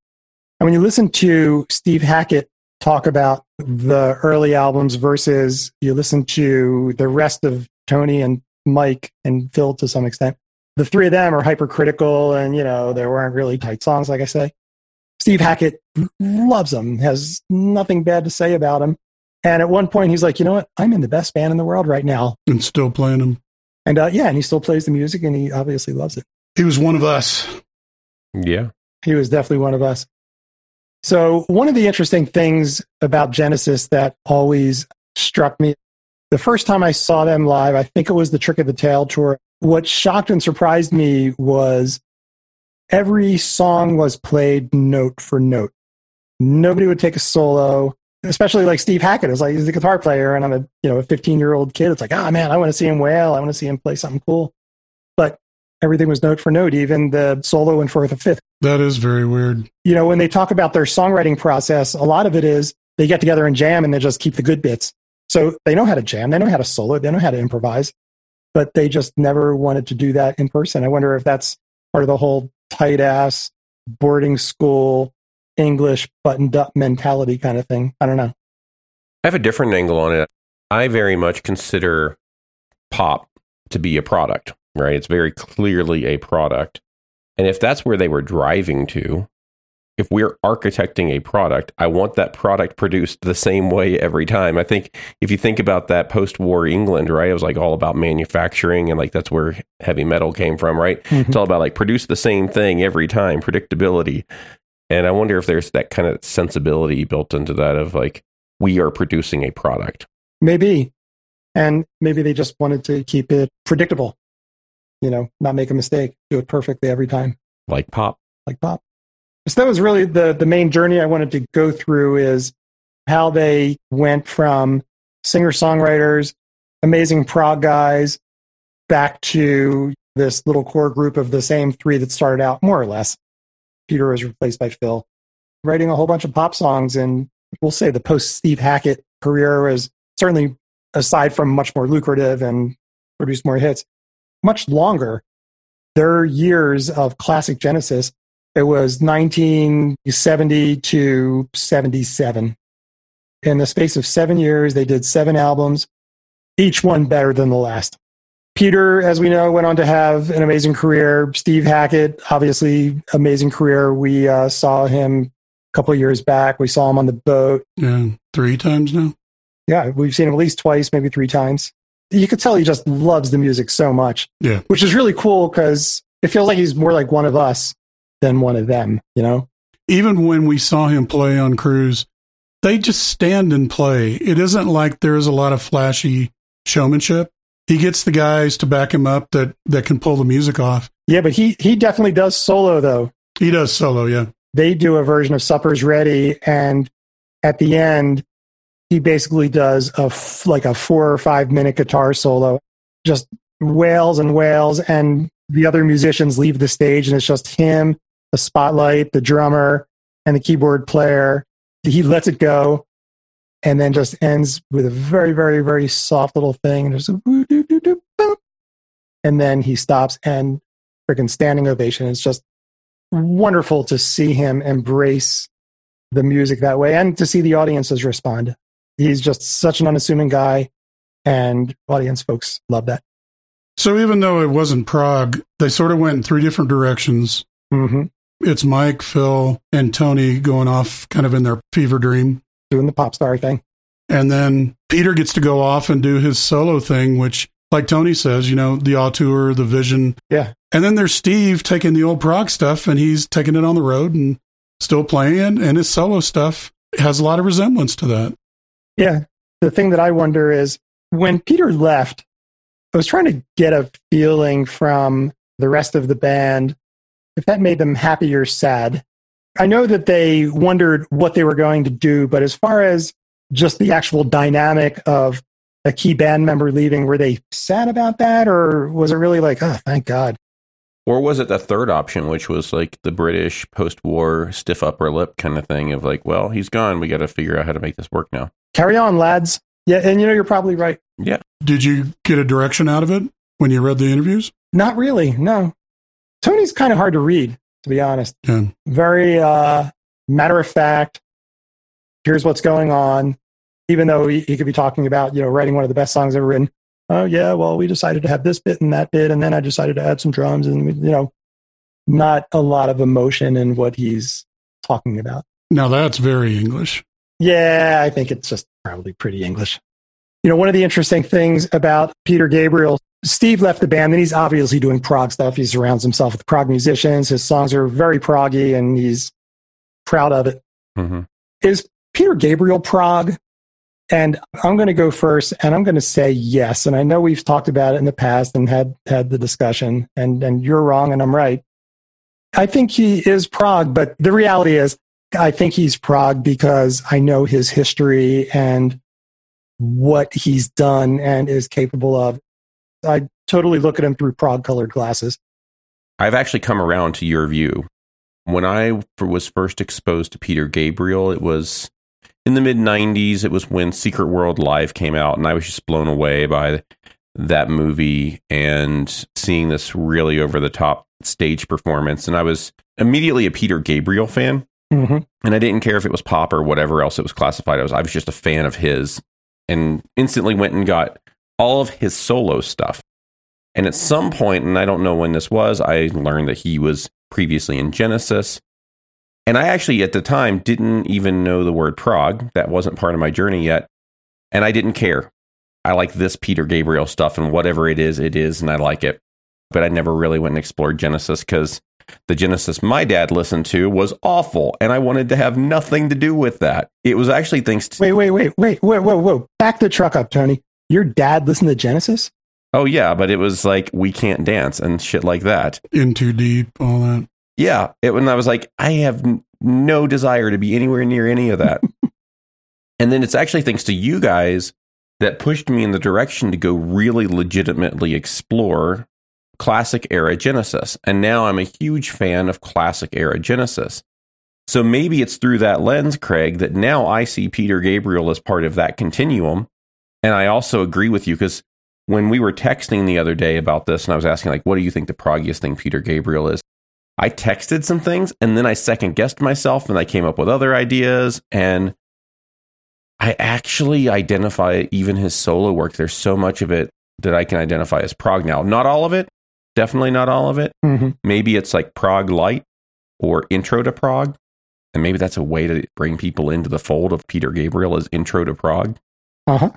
And when you listen to Steve Hackett talk about the early albums versus you listen to the rest of Tony and Mike and Phil to some extent, the three of them are hypercritical and, you know, there weren't really tight songs, like I say. Steve Hackett loves them, has nothing bad to say about them. And at one point, he's like, you know what? I'm in the best band in the world right now. and still playing them. And uh, yeah, and he still plays the music and he obviously loves it. He was one of us. Yeah. He was definitely one of us. So, one of the interesting things about Genesis that always struck me the first time I saw them live, I think it was the Trick of the Tail tour. What shocked and surprised me was every song was played note for note. Nobody would take a solo, especially like Steve Hackett. It was like he's a guitar player, and I'm a you know a 15 year old kid. It's like, ah, man, I want to see him wail. I want to see him play something cool. But everything was note for note, even the solo and Firth of Fifth That is very weird. you know, when they talk about their songwriting process, a lot of it is they get together and jam and they just keep the good bits. So they know how to jam, they know how to solo, they know how to improvise, but they just never wanted to do that in person. I wonder if that's part of the whole tight ass boarding school English buttoned up mentality kind of thing. I don't know. I have a different angle on it. I very much consider pop to be a product, right? It's very clearly a product. And if that's where they were driving to, if we're architecting a product, I want that product produced the same way every time. I think if you think about that post war England, right? It was like all about manufacturing and like that's where heavy metal came from, right? It's mm-hmm. all about like produce the same thing every time, predictability. And I wonder if there's that kind of sensibility built into that of like, we are producing a product. Maybe. And maybe they just wanted to keep it predictable, you know, not make a mistake, do it perfectly every time. like pop. like pop. So that was really the the main journey I wanted to go through is how they went from singer songwriters, amazing prog guys, back to this little core group of the same three that started out more or less. Peter was replaced by Phil, writing a whole bunch of pop songs, and we'll say the post Steve Hackett career was certainly aside from much more lucrative and produced more hits, much longer. Their years of classic Genesis it was 1970 to 77. In the space of seven years, they did seven albums, each one better than the last. Peter, as we know, went on to have an amazing career. Steve Hackett, obviously, amazing career. We uh, saw him a couple of years back. We saw him on the boat. Yeah, three times now. Yeah, we've seen him at least twice, maybe three times. You could tell he just loves the music so much, Yeah, which is really cool because it feels like he's more like one of us than one of them, you know? even when we saw him play on cruise, they just stand and play. It isn't like there's a lot of flashy showmanship. He gets the guys to back him up that that can pull the music off. Yeah, but he he definitely does solo though. He does solo, yeah. They do a version of Supper's Ready, and at the end, he basically does a f- like a four or five minute guitar solo, just wails and wails, and the other musicians leave the stage, and it's just him, the spotlight, the drummer, and the keyboard player. He lets it go, and then just ends with a very, very, very soft little thing. And there's a and then he stops and freaking standing ovation. It's just wonderful to see him embrace the music that way and to see the audiences respond. He's just such an unassuming guy, and audience folks love that. So even though it wasn't prog, they sort of went in three different directions. hmm It's Mike, Phil, and Tony going off kind of in their fever dream. Doing the pop star thing. And then Peter gets to go off and do his solo thing, which like Tony says, you know, the auteur, the vision. Yeah. And then there's Steve taking the old prog stuff and he's taking it on the road and still playing. And his solo stuff has a lot of resemblance to that. Yeah. The thing that I wonder is when Peter left, I was trying to get a feeling from the rest of the band if that made them happy or sad. I know that they wondered what they were going to do, but as far as just the actual dynamic of a key band member leaving, were they sad about that, or was it really like, oh, thank God? Or was it the third option, which was like the British post war stiff upper lip kind of thing of like, well, he's gone. We got to figure out how to make this work now. Carry on, lads. Yeah, and you know, you're probably right. Yeah. Did you get a direction out of it when you read the interviews? Not really, no. Tony's kind of hard to read, to be honest. Yeah. Very uh, matter of fact. Here's what's going on. Even though he, he could be talking about, you know, writing one of the best songs ever written. Oh yeah, well, we decided to have this bit and that bit, and then I decided to add some drums, and you know, not a lot of emotion in what he's talking about. Now that's very English. Yeah, I think it's just probably pretty English. You know, one of the interesting things about Peter Gabriel, Steve left the band, and he's obviously doing prog stuff. He surrounds himself with prog musicians. His songs are very proggy, and he's proud of it. hmm Is Peter Gabriel prog? And I'm going to go first, and I'm going to say yes. And I know we've talked about it in the past and had had the discussion. And and you're wrong, and I'm right. I think he is prog, but the reality is, I think he's prog because I know his history and what he's done and is capable of. I totally look at him through prog colored glasses. I've actually come around to your view. When I was first exposed to Peter Gabriel, it was in the mid 90s. It was when Secret World Live came out, and I was just blown away by that movie and seeing this really over the top stage performance. And I was immediately a Peter Gabriel fan. Mm-hmm. And I didn't care if it was pop or whatever else it was classified as. I was just a fan of his and instantly went and got all of his solo stuff. And at some point, and I don't know when this was, I learned that he was previously in Genesis. And I actually, at the time, didn't even know the word prog. That wasn't part of my journey yet. And I didn't care. I like this Peter Gabriel stuff, and whatever it is, it is, and I like it. But I never really went and explored Genesis because the Genesis my dad listened to was awful, and I wanted to have nothing to do with that. It was actually thanks to Wait, wait, wait, wait, wait, whoa, whoa. Back the truck up, Tony. Your dad listened to Genesis? oh yeah, but it was like we can't dance and shit like that. In too deep, all that. Yeah, it, when I was like, I have n- no desire to be anywhere near any of that. and then it's actually thanks to you guys that pushed me in the direction to go really legitimately explore classic era Genesis. And now I'm a huge fan of classic era Genesis. So maybe it's through that lens, Craig, that now I see Peter Gabriel as part of that continuum. And I also agree with you because when we were texting the other day about this, and I was asking, like, what do you think the proggiest thing Peter Gabriel is? I texted some things and then I second guessed myself and I came up with other ideas. And I actually identify even his solo work. There's so much of it that I can identify as prog now. Not all of it, definitely not all of it. Mm-hmm. Maybe it's like prog light or intro to prog. And maybe that's a way to bring people into the fold of Peter Gabriel as intro to prog. Uh huh.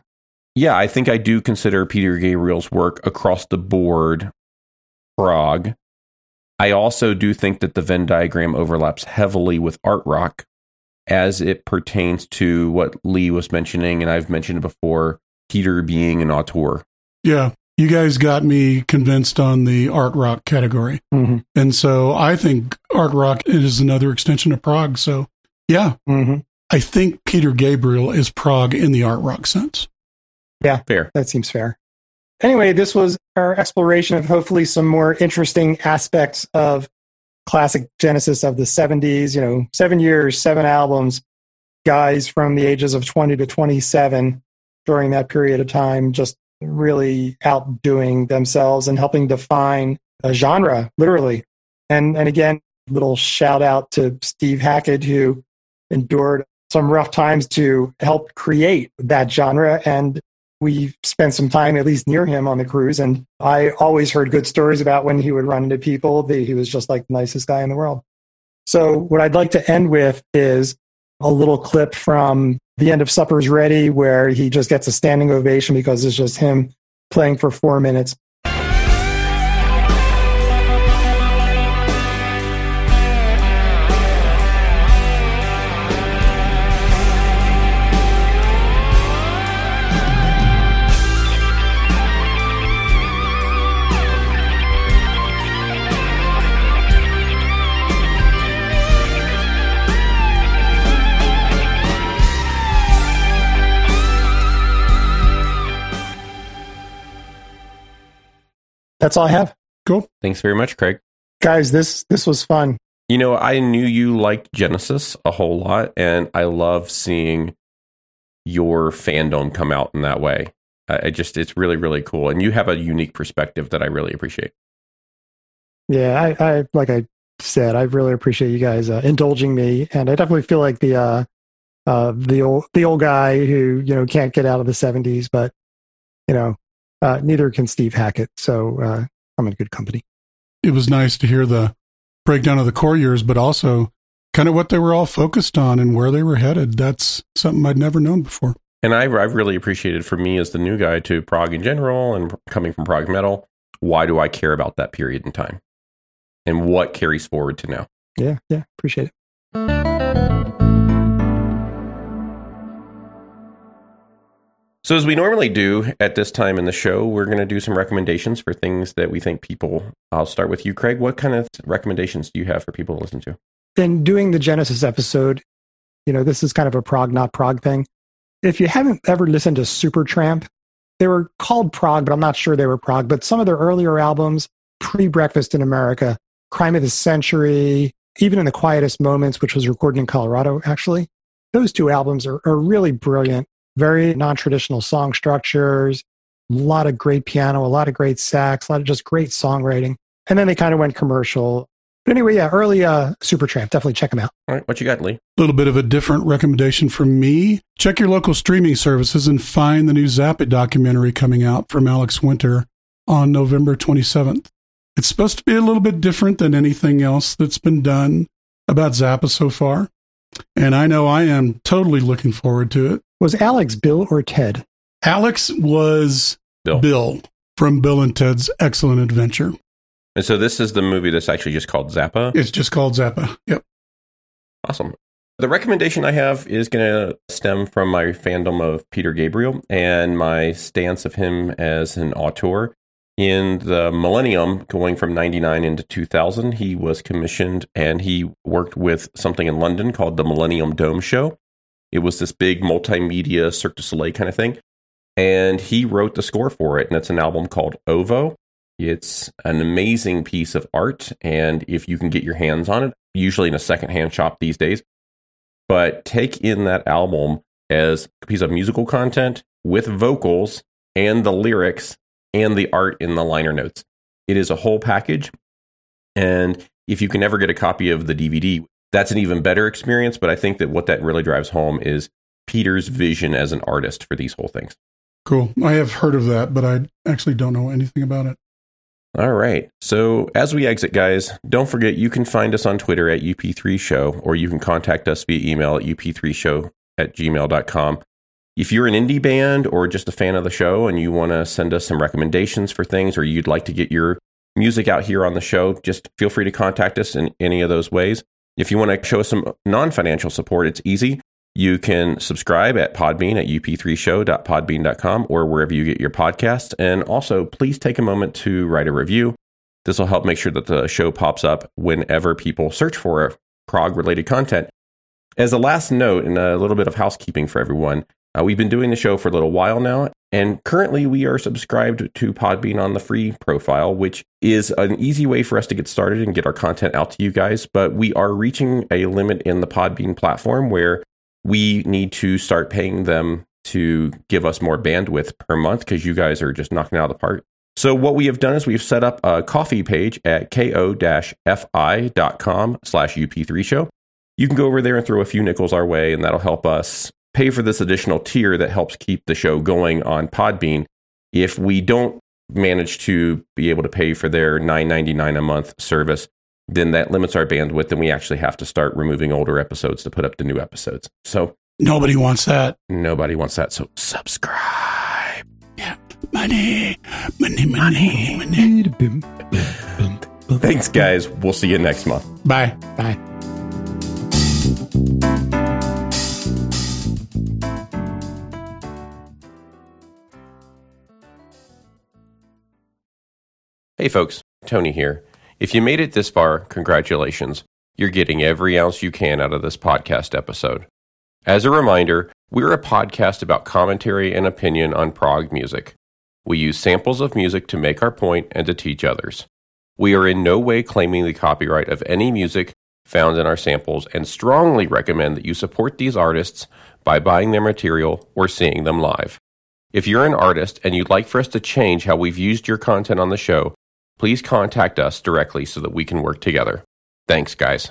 Yeah, I think I do consider Peter Gabriel's work across the board prog. I also do think that the Venn diagram overlaps heavily with art rock as it pertains to what Lee was mentioning, and I've mentioned before Peter being an auteur. Yeah. You guys got me convinced on the art rock category. Mm-hmm. And so I think art rock is another extension of prog. So yeah, Mm-hmm. I think Peter Gabriel is prog in the art rock sense. Yeah, fair. That seems fair. Anyway, this was our exploration of hopefully some more interesting aspects of classic Genesis of the 70s. You know, seven years, seven albums, guys from the ages of 20 to 27 during that period of time just really outdoing themselves and helping define a genre, literally. And, and again, little shout out to Steve Hackett, who endured some rough times to help create that genre. And we spent some time at least near him on the cruise. And I always heard good stories about when he would run into people. That he was just like the nicest guy in the world. So, what I'd like to end with is a little clip from the end of Supper's Ready, where he just gets a standing ovation because it's just him playing for four minutes. That's all I have. Cool. Thanks very much, Craig. Guys, this this was fun. You know, I knew you liked Genesis a whole lot, and I love seeing your fandom come out in that way. I I just, it's really, really cool. And you have a unique perspective that I really appreciate. Yeah, I, I like I said, I really appreciate you guys uh, indulging me, and I definitely feel like the uh, uh, the old the old guy who you know can't get out of the '70s, but you know uh, neither can Steve Hackett. So uh, I'm in good company. It was nice to hear the breakdown of the core years, but also kind of what they were all focused on and where they were headed. That's something I'd never known before. And I, I've really appreciated for me as the new guy to prog in general and coming from prog metal, why do I care about that period in time? And what carries forward to now? Yeah, yeah, appreciate it. So, as we normally do at this time in the show, we're going to do some recommendations for things that we think people. I'll start with you, Craig. What kind of recommendations do you have for people to listen to? in doing the Genesis episode, you know, this is kind of a prog, not prog thing. If you haven't ever listened to Supertramp, they were called prog, but I'm not sure they were prog. But some of their earlier albums, pre Breakfast in America, Crime of the Century, even in the Quietest Moments, which was recorded in Colorado, actually, those two albums are, are really brilliant. Very non traditional song structures, a lot of great piano, a lot of great sax, a lot of just great songwriting. And then they kind of went commercial. But anyway, yeah, early uh, Supertramp, definitely check them out. All right, what you got, Lee? A little bit of a different recommendation from me. Check your local streaming services and find the new Zappa documentary coming out from Alex Winter on November 27th. It's supposed to be a little bit different than anything else that's been done about Zappa so far. And I know I am totally looking forward to it. Was Alex Bill or Ted? Alex was Bill. Bill from Bill and Ted's Excellent Adventure. And so this is the movie that's actually just called Zappa. It's just called Zappa. Yep. Awesome. The recommendation I have is going to stem from my fandom of Peter Gabriel and my stance of him as an auteur. In the millennium, going from 99 into 2000, he was commissioned and he worked with something in London called the Millennium Dome Show. It was this big multimedia Cirque du Soleil kind of thing. And he wrote the score for it. And it's an album called Ovo. It's an amazing piece of art. And if you can get your hands on it, usually in a secondhand shop these days, but take in that album as a piece of musical content with vocals and the lyrics and the art in the liner notes. It is a whole package. And if you can ever get a copy of the DVD, that's an even better experience. But I think that what that really drives home is Peter's vision as an artist for these whole things. Cool. I have heard of that, but I actually don't know anything about it. All right. So as we exit, guys, don't forget you can find us on Twitter at UP3Show, or you can contact us via email at UP3Show at gmail.com. If you're an indie band or just a fan of the show and you want to send us some recommendations for things, or you'd like to get your music out here on the show, just feel free to contact us in any of those ways. If you want to show some non financial support, it's easy. You can subscribe at Podbean at up3show.podbean.com or wherever you get your podcasts. And also, please take a moment to write a review. This will help make sure that the show pops up whenever people search for prog related content. As a last note and a little bit of housekeeping for everyone, uh, we've been doing the show for a little while now, and currently we are subscribed to Podbean on the free profile, which is an easy way for us to get started and get our content out to you guys. But we are reaching a limit in the Podbean platform where we need to start paying them to give us more bandwidth per month because you guys are just knocking out of the park. So what we have done is we've set up a Ko-fi page at ko-fi.com slash up3 show. You can go over there and throw a few nickels our way, and that'll help us pay for this additional tier that helps keep the show going on Podbean. If we don't manage to be able to pay for their $9.99 a month service, then that limits our bandwidth, and we actually have to start removing older episodes to put up the new episodes. So Nobody wants that. nobody wants that. So subscribe. Yeah. money, money, money, money. Thanks, guys. We'll see you next month. Bye. Bye. Hey, folks. Tony here. If you made it this far, congratulations. You're getting every ounce you can out of this podcast episode. As a reminder, we're a podcast about commentary and opinion on prog music. We use samples of music to make our point and to teach others. We are in no way claiming the copyright of any music found in our samples and strongly recommend that you support these artists by buying their material or seeing them live. If you're an artist and you'd like for us to change how we've used your content on the show, please contact us directly so that we can work together. Thanks, guys.